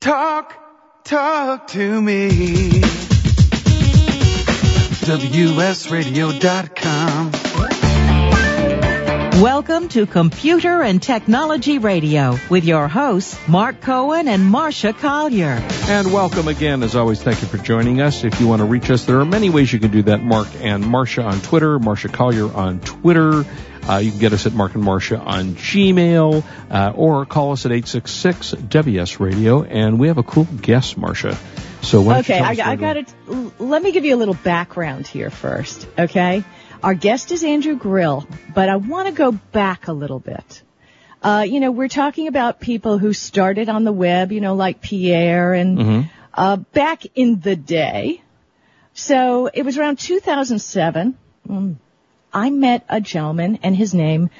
Talk, talk to me. WSRadio.com. Welcome to Computer and Technology Radio with your hosts, Mark Cohen and Marsha Collier. And welcome again. As always, thank you for joining us. If you want to reach us, there are many ways you can do that. Mark and Marsha on Twitter, Marsha Collier on Twitter. Uh, you can get us at Mark and Marsha on Gmail, uh, or call us at 866 WS Radio. And we have a cool guest, Marsha. So why don't you Okay, I, us got it. let me give you a little background here first. Okay, our guest is Andrew Grill, but I want to go back a little bit. Uh, you know, we're talking about people who started on the web, you know, like Pierre and Mm-hmm. uh, back in the day. So it was around 2007. mm, I met a gentleman, and his name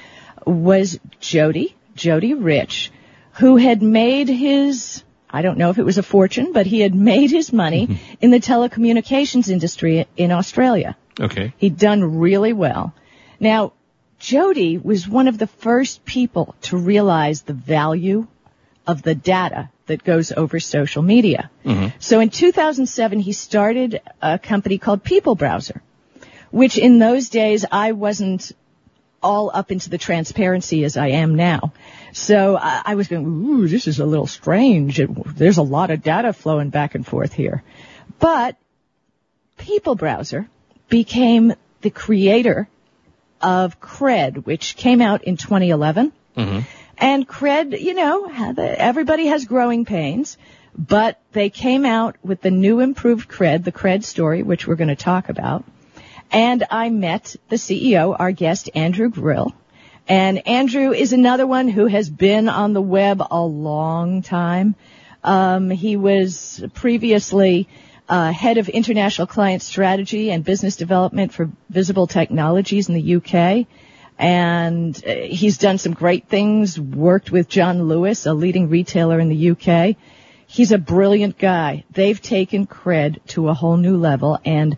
was Jody, Jody Rich, who had made his, I don't know if it was a fortune, but he had made his money in the telecommunications industry in Australia. Okay. He'd done really well. Now, Jody was one of the first people to realize the value of the data that goes over social media. Mm-hmm. So in 2007, he started a company called PeopleBrowsr, which in those days I wasn't all up into the transparency as I am now. So I, I was going, ooh, this is a little strange. It, there's a lot of data flowing back and forth here. But PeopleBrowsr became the creator of Kred, which came out in 2011. Mm-hmm. And Kred, you know, everybody has growing pains, but they came out with the new improved Kred, the Kred story, which we're going to talk about. And I met the CEO, our guest, Andrew Grill. And Andrew is another one who has been on the web a long time. Um, he was previously uh, head of international client strategy and business development for Visible Technologies in the UK. And uh, he's done some great things, worked with John Lewis, a leading retailer in the UK. He's a brilliant guy. They've taken Kred to a whole new level and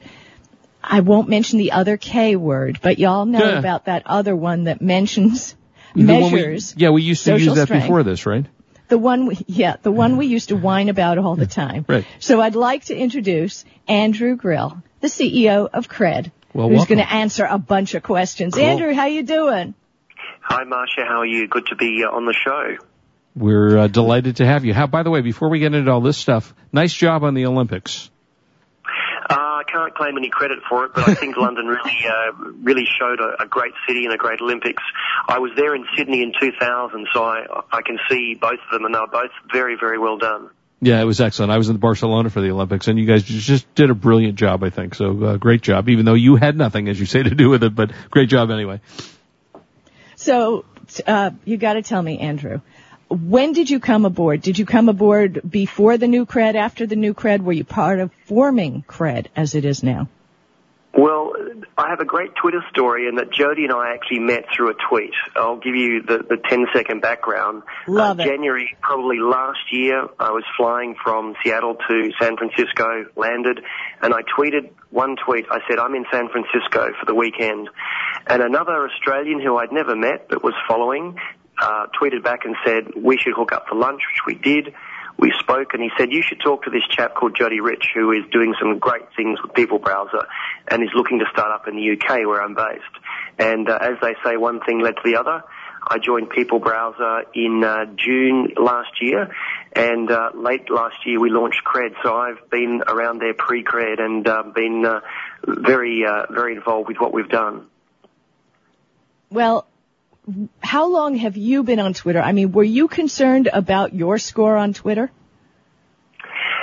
I won't mention the other K word, but y'all know Yeah. about that other one that mentions The one we- measures. yeah, we used to use social that strength. before this, right? The one, we, yeah, the one we used to whine about all the time. Right. So I'd like to introduce Andrew Grill, the CEO of Kred, Well, who's going to answer a bunch of questions. Cool. Andrew, how you doing? Hi, Marsha. How are you? Good to be uh, on the show. We're uh, delighted to have you. How, by the way, before we get into all this stuff, nice job on the Olympics. I can't claim any credit for it, but I think London really, uh, really showed a, a great city and a great Olympics. I was there in Sydney in 2000, so I, I can see both of them, and they were both very, very well done. Yeah, it was excellent. I was in Barcelona for the Olympics, and you guys just just did a brilliant job, I think. So uh, great job, even though you had nothing, as you say, to do with it. But great job anyway. So, uh, you got to tell me, Andrew, when did you come aboard? Did you come aboard before the new Kred, after the new Kred? Were you part of forming Kred as it is now? Well, I have a great Twitter story, and that Jody and I actually met through a tweet. I'll give you the, the 10 second background. Love uh, it. January, probably last year, I was flying from Seattle to San Francisco, landed, and I tweeted one tweet. I said, I'm in San Francisco for the weekend. And another Australian who I'd never met but was following, uh, tweeted back and said, we should hook up for lunch, which we did. We spoke and he said, you should talk to this chap called Jody Rich who is doing some great things with PeopleBrowsr and is looking to start up in the UK where I'm based. And uh, as they say, one thing led to the other. I joined PeopleBrowsr in uh, June last year, and uh, late last year we launched Kred. So I've been around there pre-Kred and uh, been uh, very, uh, very involved with what we've done. Well, how long have you been on Twitter? I mean, were you concerned about your score on Twitter?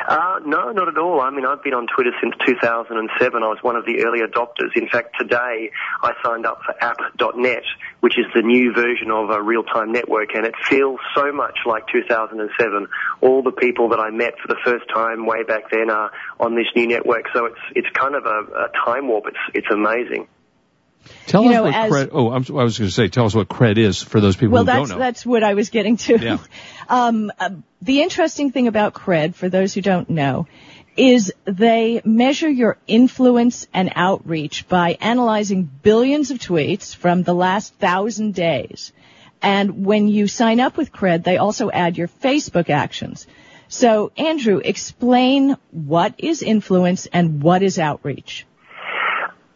Uh, no, not at all. I mean, I've been on Twitter since 2007. I was one of the early adopters. In fact, today I signed up for app.net, which is the new version of a real-time network, and it feels so much like 2007. All the people that I met for the first time way back then are on this new network, so it's it's kind of a, a time warp. It's it's amazing. Tell You us know, what as- Kred. Oh, I'm, I was going to say, tell us what Kred is for those people Well, who don't know. that's what I was getting to. Yeah. um, uh, the interesting thing about Kred, for those who don't know, is they measure your influence and outreach by analyzing billions of tweets from the last thousand days. And when you sign up with Kred, they also add your Facebook actions. So, Andrew, explain what is influence and what is outreach.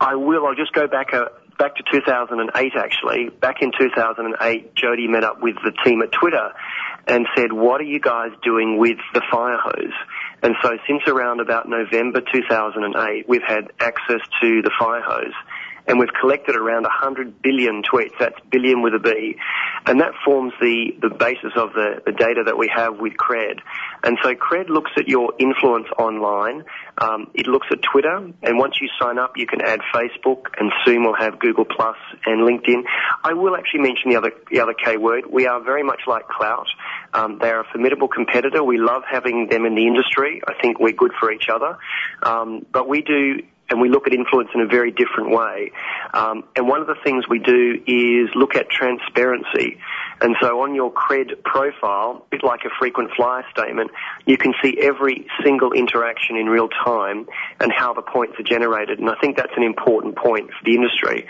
I will. I'll just go back a, back to 2008 actually. Back in 2008, Jody met up with the team at Twitter and said, what are you guys doing with the fire hose? And so since around about November 2008, we've had access to the fire hose and we've collected around 100 billion tweets. That's billion with a B. And that forms the, the basis of the, the data that we have with Kred. And so Kred looks at your influence online. Um, it looks at Twitter, and once you sign up, you can add Facebook, and soon we'll have Google Plus and LinkedIn. I will actually mention the other the other K word. We are very much like Klout. Um, they are a formidable competitor. We love having them in the industry. I think we're good for each other. Um, but we do and we look at influence in a very different way. Um, and one of the things we do is look at transparency. And so on your Kred profile, a bit like a frequent flyer statement, you can see every single interaction in real time and how the points are generated. And I think that's an important point for the industry.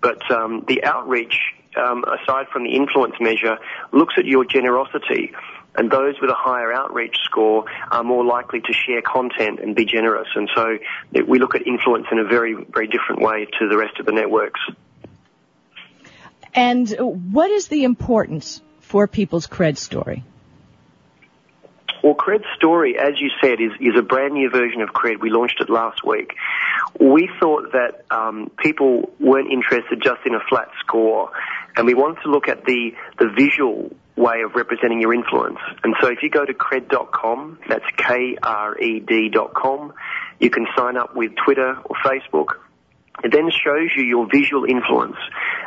But um, the outreach, um, aside from the influence measure, looks at your generosity and those with a higher outreach score are more likely to share content and be generous. And so we look at influence in a very, very different way to the rest of the networks. And what is the importance for people's Kred story? Well, Kred Story, as you said, is, is a brand new version of Kred. We launched it last week. We thought that um, people weren't interested just in a flat score, and we wanted to look at the, the visual way of representing your influence. And so if you go to kred.com, that's K-R-E-D.com, you can sign up with Twitter or Facebook. It then shows you your visual influence.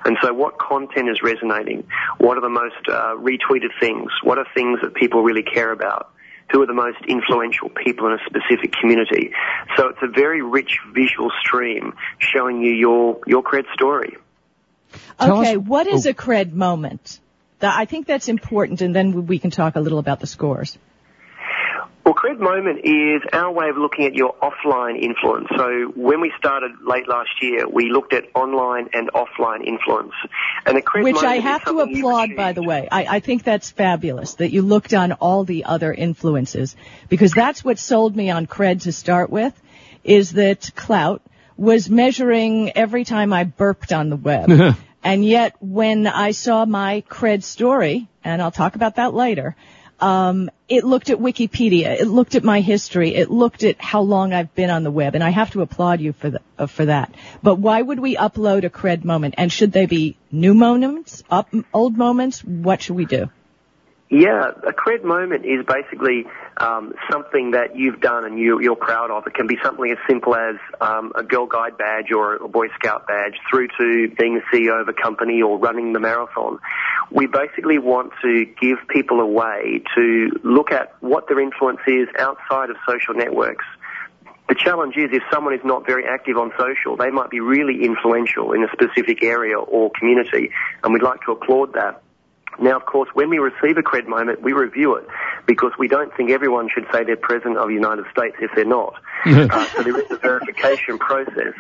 And so what content is resonating? What are the most uh, retweeted things? What are things that people really care about? Who are the most influential people in a specific community? So it's a very rich visual stream showing you your, your Kred story. Okay, what is oh. a Kred moment? I think that's important, and then we can talk a little about the scores. Well, Kred Moment is our way of looking at your offline influence. So when we started late last year, we looked at online and offline influence. And the Kred Which Moment I have to applaud, by the way. I, I think that's fabulous that you looked on all the other influences because that's what sold me on Kred to start with is that Klout was measuring every time I burped on the web. And yet when I saw my Kred story, and I'll talk about that later, um, it looked at Wikipedia, it looked at my history, it looked at how long I've been on the web, and I have to applaud you for the, uh, for that. But why would we upload a Kred moment? And should they be new moments, up, old moments? What should we do? Yeah, a Kred moment is basically um, something that you've done and you, are proud of. It can be something as simple as um, a Girl Guide badge or a Boy Scout badge, through to being the CEO of a company or running the marathon. We basically want to give people a way to look at what their influence is outside of social networks. The challenge is if someone is not very active on social, they might be really influential in a specific area or community, and we'd like to applaud that. Now, of course, when we receive a Kred moment, we review it because we don't think everyone should say they're president of the United States if they're not. uh, so there is a verification process.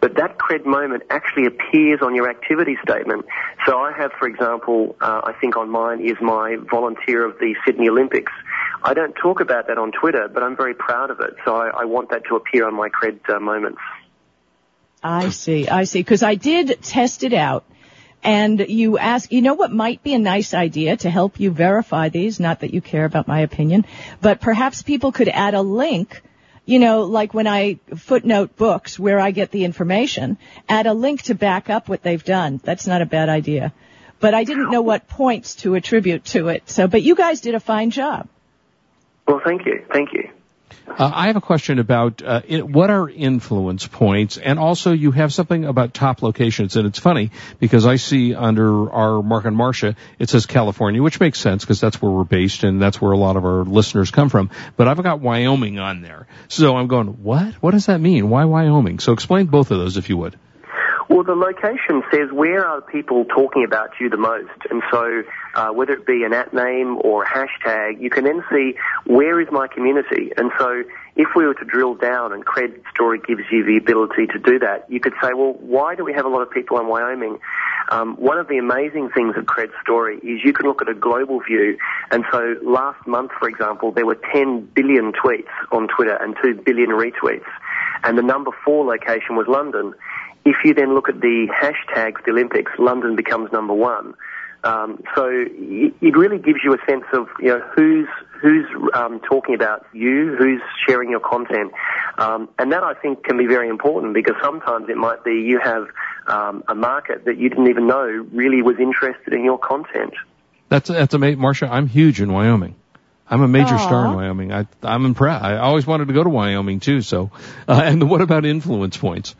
But that Kred moment actually appears on your activity statement. So I have, for example, uh, I think on mine is my volunteer of the Sydney Olympics. I don't talk about that on Twitter, but I'm very proud of it. So I, I want that to appear on my Kred uh, moments. I see, I see. Because I did test it out and you ask, you know what might be a nice idea to help you verify these? Not that you care about my opinion, but perhaps people could add a link you know, like when I footnote books where I get the information, add a link to back up what they've done. That's not a bad idea. But I didn't know what points to attribute to it. So, but you guys did a fine job. Well, thank you. Thank you. Uh, I have a question about uh, what are influence points, and also you have something about top locations, and it's funny because I see under our Mark and Marsha it says California, which makes sense because that's where we're based and that's where a lot of our listeners come from. But I've got Wyoming on there, so I'm going, what? What does that mean? Why Wyoming? So explain both of those if you would. Well, the location says where are people talking about you the most, and so uh, whether it be an at name or a hashtag, you can then see where is my community, and so if we were to drill down and Kred Story gives you the ability to do that, you could say, well, why do we have a lot of people in Wyoming? Um, one of the amazing things of Kred Story is you can look at a global view. And so last month, for example, there were 10 billion tweets on Twitter and 2 billion retweets. And the number four location was London. If you then look at the hashtags, the Olympics, London becomes number one. Um, so it really gives you a sense of you know who's who's um, talking about you, who's sharing your content, um, and that I think can be very important because sometimes it might be you have um, a market that you didn't even know really was interested in your content. That's that's amazing, Marsha. I'm huge in Wyoming. I'm a major Aww. star in Wyoming. I, I'm impressed. I always wanted to go to Wyoming too. So, uh, and what about influence points?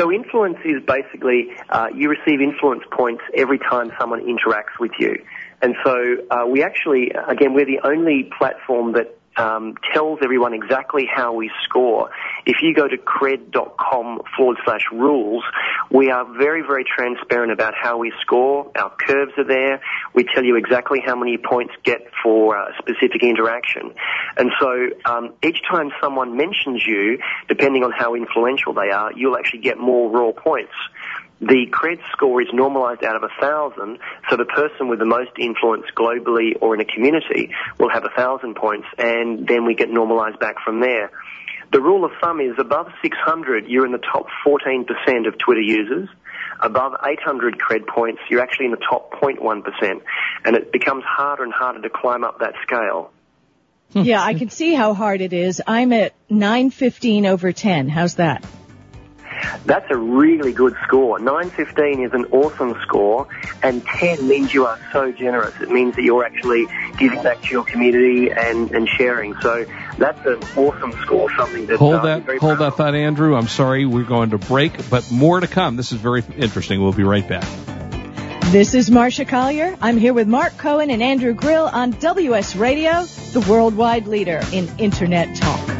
So influence is basically uh, you receive influence points every time someone interacts with you. And so uh, we actually, again, we're the only platform that um, tells everyone exactly how we score. If you go to kred.com forward slash rules, we are very, very transparent about how we score. Our curves are there. We tell you exactly how many points get for a specific interaction. And so um, each time someone mentions you, depending on how influential they are, you'll actually get more raw points. The Kred score is normalized out of a thousand, so the person with the most influence globally or in a community will have a thousand points, and then we get normalized back from there. The rule of thumb is above 600, you're in the top 14% of Twitter users. Above 800 Kred points, you're actually in the top 0.1%. And it becomes harder and harder to climb up that scale. yeah, I can see how hard it is. I'm at 915 over 10. How's that? That's a really good score. 915 is an awesome score, and 10 means you are so generous. It means that you're actually giving back to your community and, and sharing. So that's an awesome score, something that... Hold uh, that, hold that thought, Andrew. I'm sorry, we're going to break, but more to come. This is very interesting. We'll be right back. This is Marsha Collier. I'm here with Mark Cohen and Andrew Grill on WS Radio, the worldwide leader in Internet talk.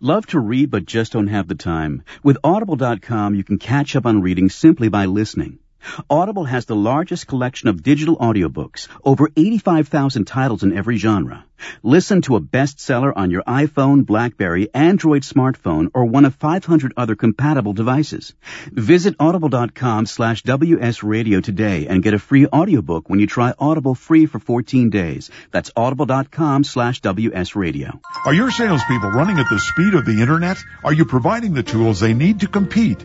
Love to read but just don't have the time? With Audible.com, you can catch up on reading simply by listening. Audible has the largest collection of digital audiobooks, over 85,000 titles in every genre. Listen to a bestseller on your iPhone, Blackberry, Android smartphone, or one of 500 other compatible devices. Visit audible.com slash wsradio today and get a free audiobook when you try Audible free for 14 days. That's audible.com slash wsradio. Are your salespeople running at the speed of the internet? Are you providing the tools they need to compete?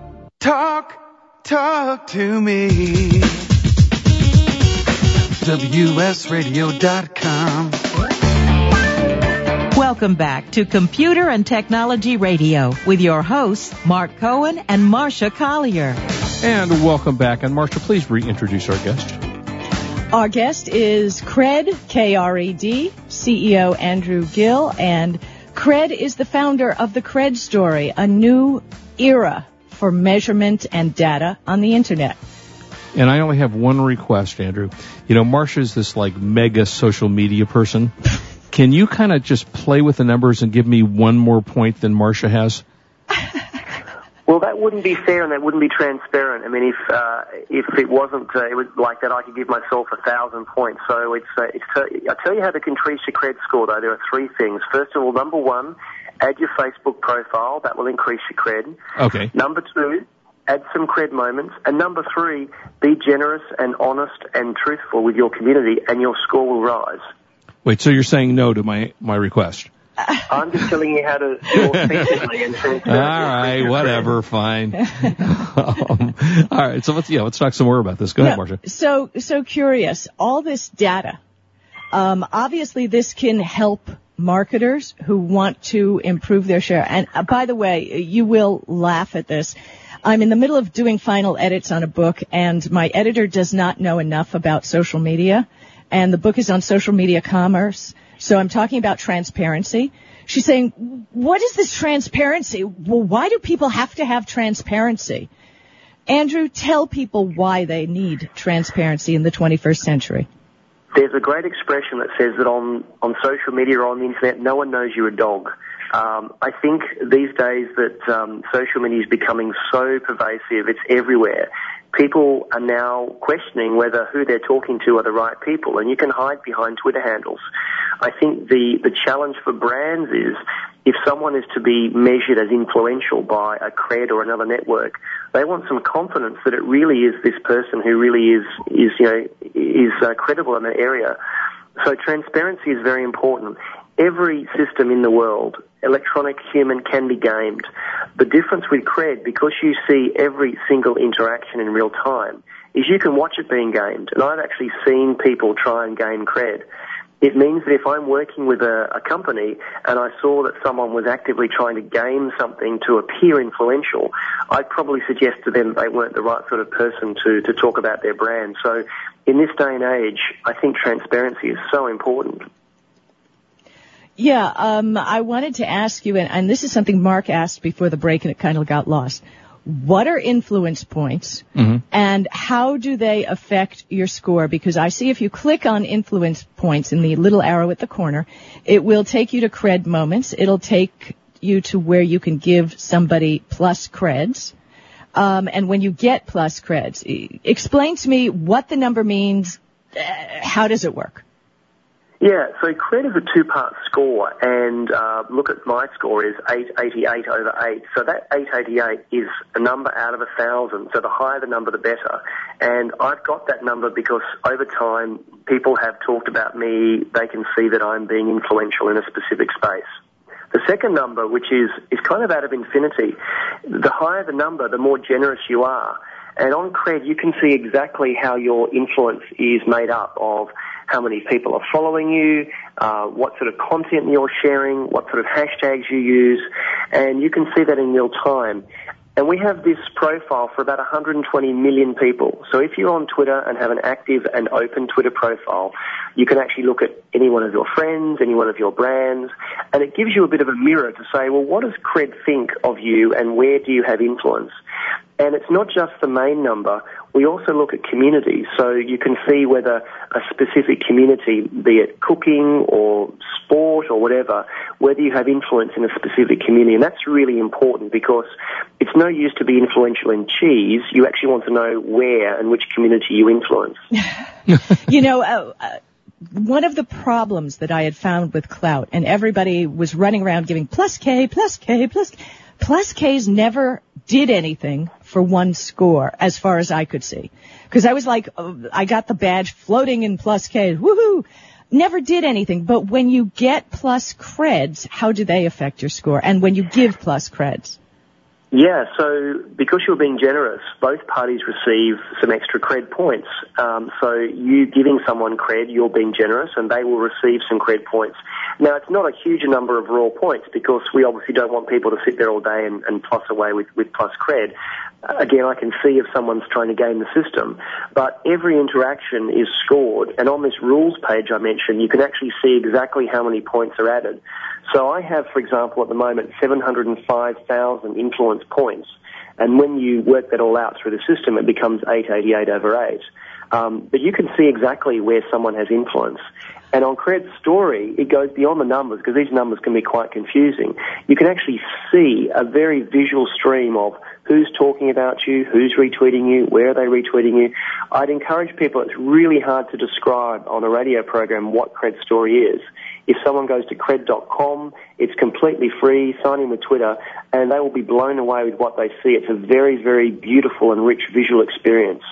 Talk, talk to me. WSRadio.com. Welcome back to Computer and Technology Radio with your hosts, Mark Cohen and Marsha Collier. And welcome back. And Marsha, please reintroduce our guest. Our guest is Kred, K-R-E-D, CEO Andrew Grill, and Kred is the founder of the Kred Story, a new era for measurement and data on the internet. And I only have one request, Andrew. You know, Marsha's this like mega social media person. Can you kind of just play with the numbers and give me one more point than Marsha has? Well, that wouldn't be fair and that wouldn't be transparent. I mean, if uh, if it wasn't uh, it was like that, I could give myself a thousand points. So it's uh, it's. T- I'll tell you how the increase your Kred score though. There are three things. First of all, number one, add your Facebook profile. That will increase your Kred. Okay. Number two, add some Kred moments. And number three, be generous and honest and truthful with your community, and your score will rise. Wait, so you're saying no to my my request? I'm just telling you how to do authentically and All transparently. right, whatever, fine. um, all right, so let's yeah, let's talk some more about this. Go ahead, No, Marsha. So, so curious. All this data. Um, obviously, this can help marketers who want to improve their share. And uh, by the way, you will laugh at this. I'm in the middle of doing final edits on a book, and my editor does not know enough about social media. And the book is on social media commerce. So I'm talking about transparency. She's saying, what is this transparency? Well, why do people have to have transparency? Andrew, tell people why they need transparency in the 21st century. There's a great expression that says that on, on social media or on the internet, no one knows you're a dog. Um, I think these days that um, social media is becoming so pervasive, it's everywhere. People are now questioning whether who they're talking to are the right people, and you can hide behind Twitter handles. I think the, the challenge for brands is if someone is to be measured as influential by a Kred or another network, they want some confidence that it really is this person who really is, is you know, is uh, credible in that area. So transparency is very important. Every system in the world, electronic, human, can be gamed. The difference with Kred, because you see every single interaction in real time, is you can watch it being gamed. And I've actually seen people try and game Kred. It means that if I'm working with a, a company and I saw that someone was actively trying to game something to appear influential, I'd probably suggest to them that they weren't the right sort of person to, to talk about their brand. So in this day and age, I think transparency is so important. Yeah, um, I wanted to ask you, and, and this is something Mark asked before the break, and it kind of got lost. What are influence points, and how do they affect your score? Because I see if you click on influence points in the little arrow at the corner, it will take you to Kred moments. It'll take you to where you can give somebody plus Kreds. Um, and when you get plus Kreds, explain to me what the number means. Uh, how does it work? Yeah, so Kred is a two-part score, and uh, look at my score is 888 over 8. So that 888 is a number out of a thousand. So the higher the number, the better. And I've got that number because over time, people have talked about me. They can see that I'm being influential in a specific space. The second number, which is, is kind of out of infinity, the higher the number, the more generous you are. And on Kred, you can see exactly how your influence is made up of how many people are following you, uh, what sort of content you're sharing, what sort of hashtags you use, and you can see that in real time. And we have this profile for about 120 million people. So if you're on Twitter and have an active and open Twitter profile, you can actually look at any one of your friends, any one of your brands, and it gives you a bit of a mirror to say, well, what does Kred think of you and where do you have influence? And it's not just the main number. We also look at communities. So you can see whether a specific community, be it cooking or sport or whatever, whether you have influence in a specific community. And that's really important because it's no use to be influential in cheese. You actually want to know where and which community you influence. you know, uh, uh, one of the problems that I had found with Klout, and everybody was running around giving plus K, plus K, plus Plus K's never did anything for one score as far as I could see. Cause I was like, uh, I got the badge floating in plus K, woohoo! Never did anything, but when you get plus Kreds, how do they affect your score? And when you give plus Kreds? Yeah, so because you're being generous, both parties receive some extra Kred points. Um, so you giving someone Kred, you're being generous, and they will receive some Kred points. Now, it's not a huge number of raw points because we obviously don't want people to sit there all day and, and plus away with, with plus Kred. Again, I can see if someone's trying to game the system, but every interaction is scored, and on this rules page I mentioned, you can actually see exactly how many points are added. So I have, for example, at the moment, 705,000 influence points. And when you work that all out through the system, it becomes 888 over 8. Um, but you can see exactly where someone has influence. And on Kred's story, it goes beyond the numbers because these numbers can be quite confusing. You can actually see a very visual stream of who's talking about you, who's retweeting you, where are they retweeting you. I'd encourage people, it's really hard to describe on a radio program what Kred's story is. If someone goes to kred.com, it's completely free, sign in with Twitter, and they will be blown away with what they see. It's a very, very beautiful and rich visual experience.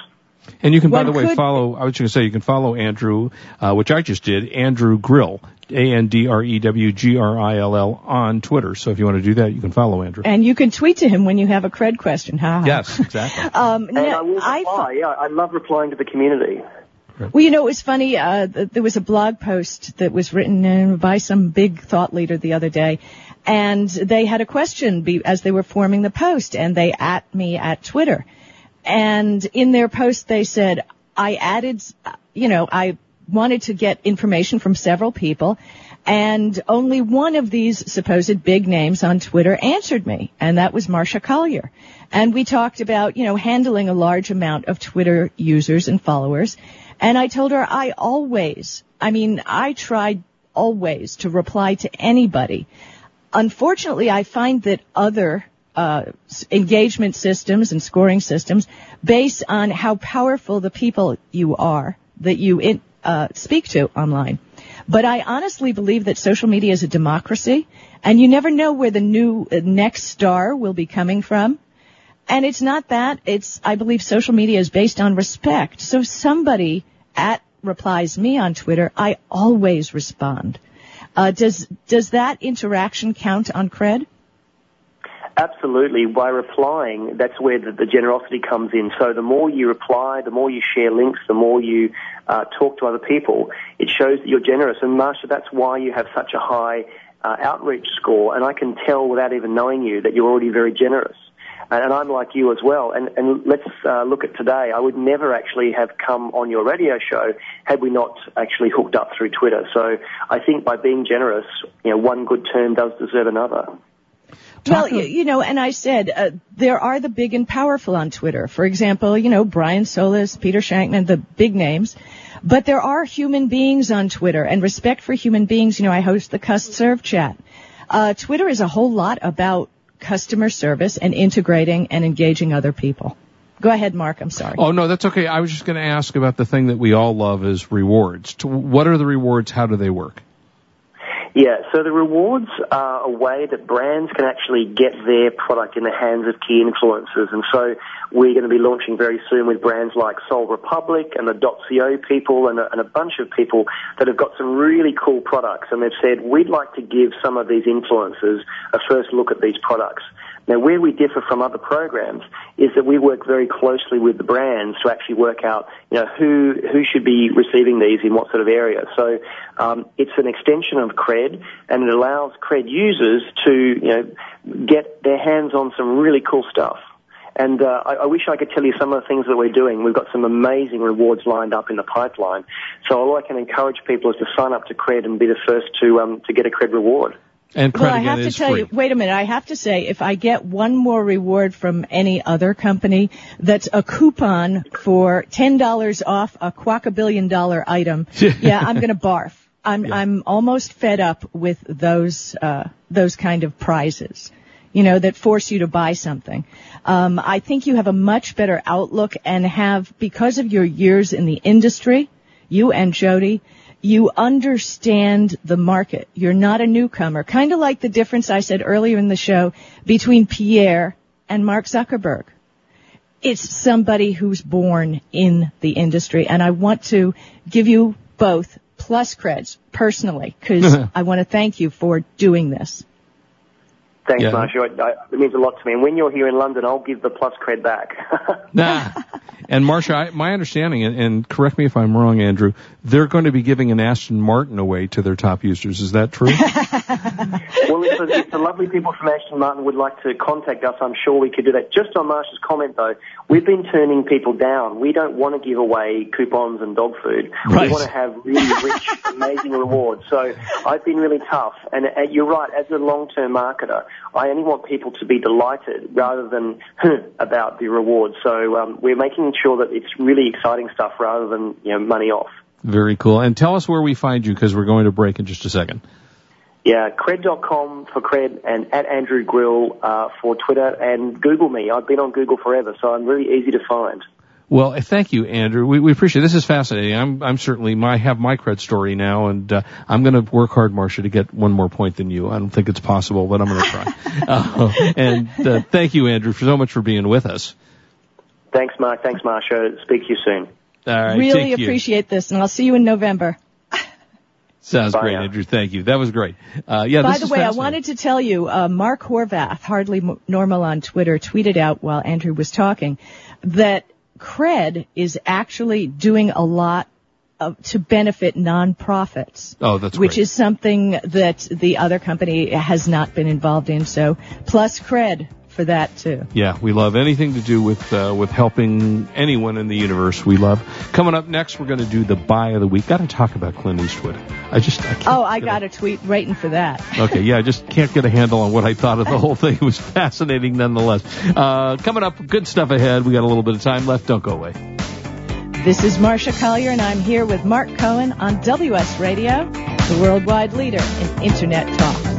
And you can, by the way, follow, I was going to say, you can follow Andrew, uh, which I just did, Andrew Grill, A-N-D-R-E-W-G-R-I-L-L on Twitter. So if you want to do that, you can follow Andrew. And you can tweet to him when you have a Kred question. Ha Yes, exactly. um, and I will reply. yeah, I love replying to the community. Well, you know, it was funny. Uh, there was a blog post that was written uh, by some big thought leader the other day, and they had a question be, as they were forming the post, and they at me at Twitter, and in their post they said, I added, you know, I wanted to get information from several people, and only one of these supposed big names on Twitter answered me, and that was Marsha Collier. And we talked about, you know, handling a large amount of Twitter users and followers. And I told her I always, I mean, I tried always to reply to anybody. Unfortunately, I find that other uh, engagement systems and scoring systems based on how powerful the people you are that you in, uh, speak to online. But I honestly believe that social media is a democracy, and you never know where the new uh, next star will be coming from. And it's not that. It's, I believe social media is based on respect. So somebody at replies me on Twitter, I always respond. Uh, does, does that interaction count on Kred? Absolutely. By replying, that's where the, the, generosity comes in. So the more you reply, the more you share links, the more you uh, talk to other people, it shows that you're generous. And Marsha, that's why you have such a high uh, outreach score. And I can tell without even knowing you that you're already very generous and I'm like you as well. And, and let's uh, look at today. I would never actually have come on your radio show had we not actually hooked up through Twitter. So I think by being generous, you know, one good turn does deserve another. Well, you know, and I said uh, there are the big and powerful on Twitter. For example, you know, Brian Solis, Peter Shankman, the big names. But there are human beings on Twitter, and respect for human beings. You know, I host the Cust Serve chat. Uh, Twitter is a whole lot about customer service and integrating and engaging other people. Go ahead, Mark. I'm sorry. Oh no, that's okay. I was just going to ask about the thing that we all love is rewards. What are the rewards? How do they work? Yeah, so the rewards are a way that brands can actually get their product in the hands of key influencers. And so we're going to be launching very soon with brands like Sol Republic and the .co people and a, and a bunch of people that have got some really cool products. And they've said, we'd like to give some of these influencers a first look at these products. Now, where we differ from other programs is that we work very closely with the brands to actually work out, you know, who who should be receiving these in what sort of area. So um, it's an extension of Kred, and it allows Kred users to, you know, get their hands on some really cool stuff. And uh, I, I wish I could tell you some of the things that we're doing. We've got some amazing rewards lined up in the pipeline. So all I can encourage people is to sign up to Kred and be the first to um, to get a Kred reward. And well, I have to tell free. you, wait a minute, I have to say, if I get one more reward from any other company, that's a coupon for $10 off a quackabillion dollar item, yeah, I'm gonna barf. I'm, I'm almost fed up with those, uh, those kind of prizes. You know, that force you to buy something. Um, I think you have a much better outlook and have, because of your years in the industry, you and Jody, you understand the market. You're not a newcomer. Kind of like the difference I said earlier in the show between Pierre and Mark Zuckerberg. It's somebody who's born in the industry and I want to give you both plus Kreds personally because I want to thank you for doing this. Thanks, Yeah. Marsha. I, I, it means a lot to me. And when you're here in London, I'll give the plus Kred back. Nah. and Marsha, I, my understanding, and, and correct me if I'm wrong, Andrew, they're going to be giving an Aston Martin away to their top users. Is that true? well, if the, if the lovely people from Aston Martin would like to contact us, I'm sure we could do that. Just on Marsha's comment, though, we've been turning people down. We don't want to give away coupons and dog food. Right. We want to have really rich, amazing rewards. So I've been really tough. And uh, you're right, as a long-term marketer, I only want people to be delighted rather than about the rewards. So um, we're making sure that it's really exciting stuff rather than you know money off. Very cool. And tell us where we find you because we're going to break in just a second. Yeah, kred.com for Kred and at Andrew Grill uh, for Twitter and Google me. I've been on Google forever, so I'm really easy to find. Well, thank you, Andrew. We, we appreciate it. This is fascinating. I'm, I'm certainly, my, have my Kred story now, and uh, I'm going to work hard, Marsha, to get one more point than you. I don't think it's possible, but I'm going to try. uh, and uh, thank you, Andrew, for so much for being with us. Thanks, Mark. Thanks, Marsha. Speak to you soon. All right, really thank you. appreciate this and I'll see you in November. Sounds Bye great, now. Andrew. Thank you. That was great. Uh, yeah. By this the is way, I wanted to tell you, uh, Mark Horvath, hardly Mo- normal on Twitter, tweeted out while Andrew was talking that Kred is actually doing a lot of, to benefit nonprofits. Oh, that's which great. is something that the other company has not been involved in. So plus Kred for that too. Yeah, we love anything to do with uh, with helping anyone in the universe. We love. Coming up next, we're going to do the buy of the week. Got to talk about Clint Eastwood. I just I can't Oh, I got a tweet waiting for that. Okay, yeah, I just can't get a handle on what I thought of the whole thing. It was fascinating nonetheless. Uh, coming up, good stuff ahead. We got a little bit of time left. Don't go away. This is Marsha Collier, and I'm here with Mark Cohen on WS Radio, the worldwide leader in Internet talk.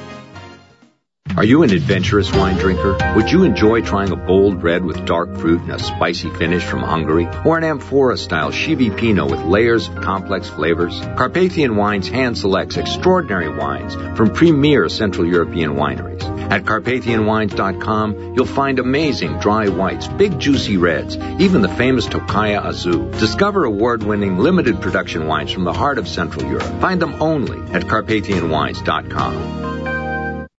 Are you an adventurous wine drinker? Would you enjoy trying a bold red with dark fruit and a spicy finish from Hungary? Or an amphora style Chivi Pinot with layers of complex flavors? Carpathian Wines hand selects extraordinary wines from premier Central European wineries. At CarpathianWines.com, you'll find amazing dry whites, big juicy reds, even the famous Tokaji Aszú. Discover award-winning limited production wines from the heart of Central Europe. Find them only at CarpathianWines.com.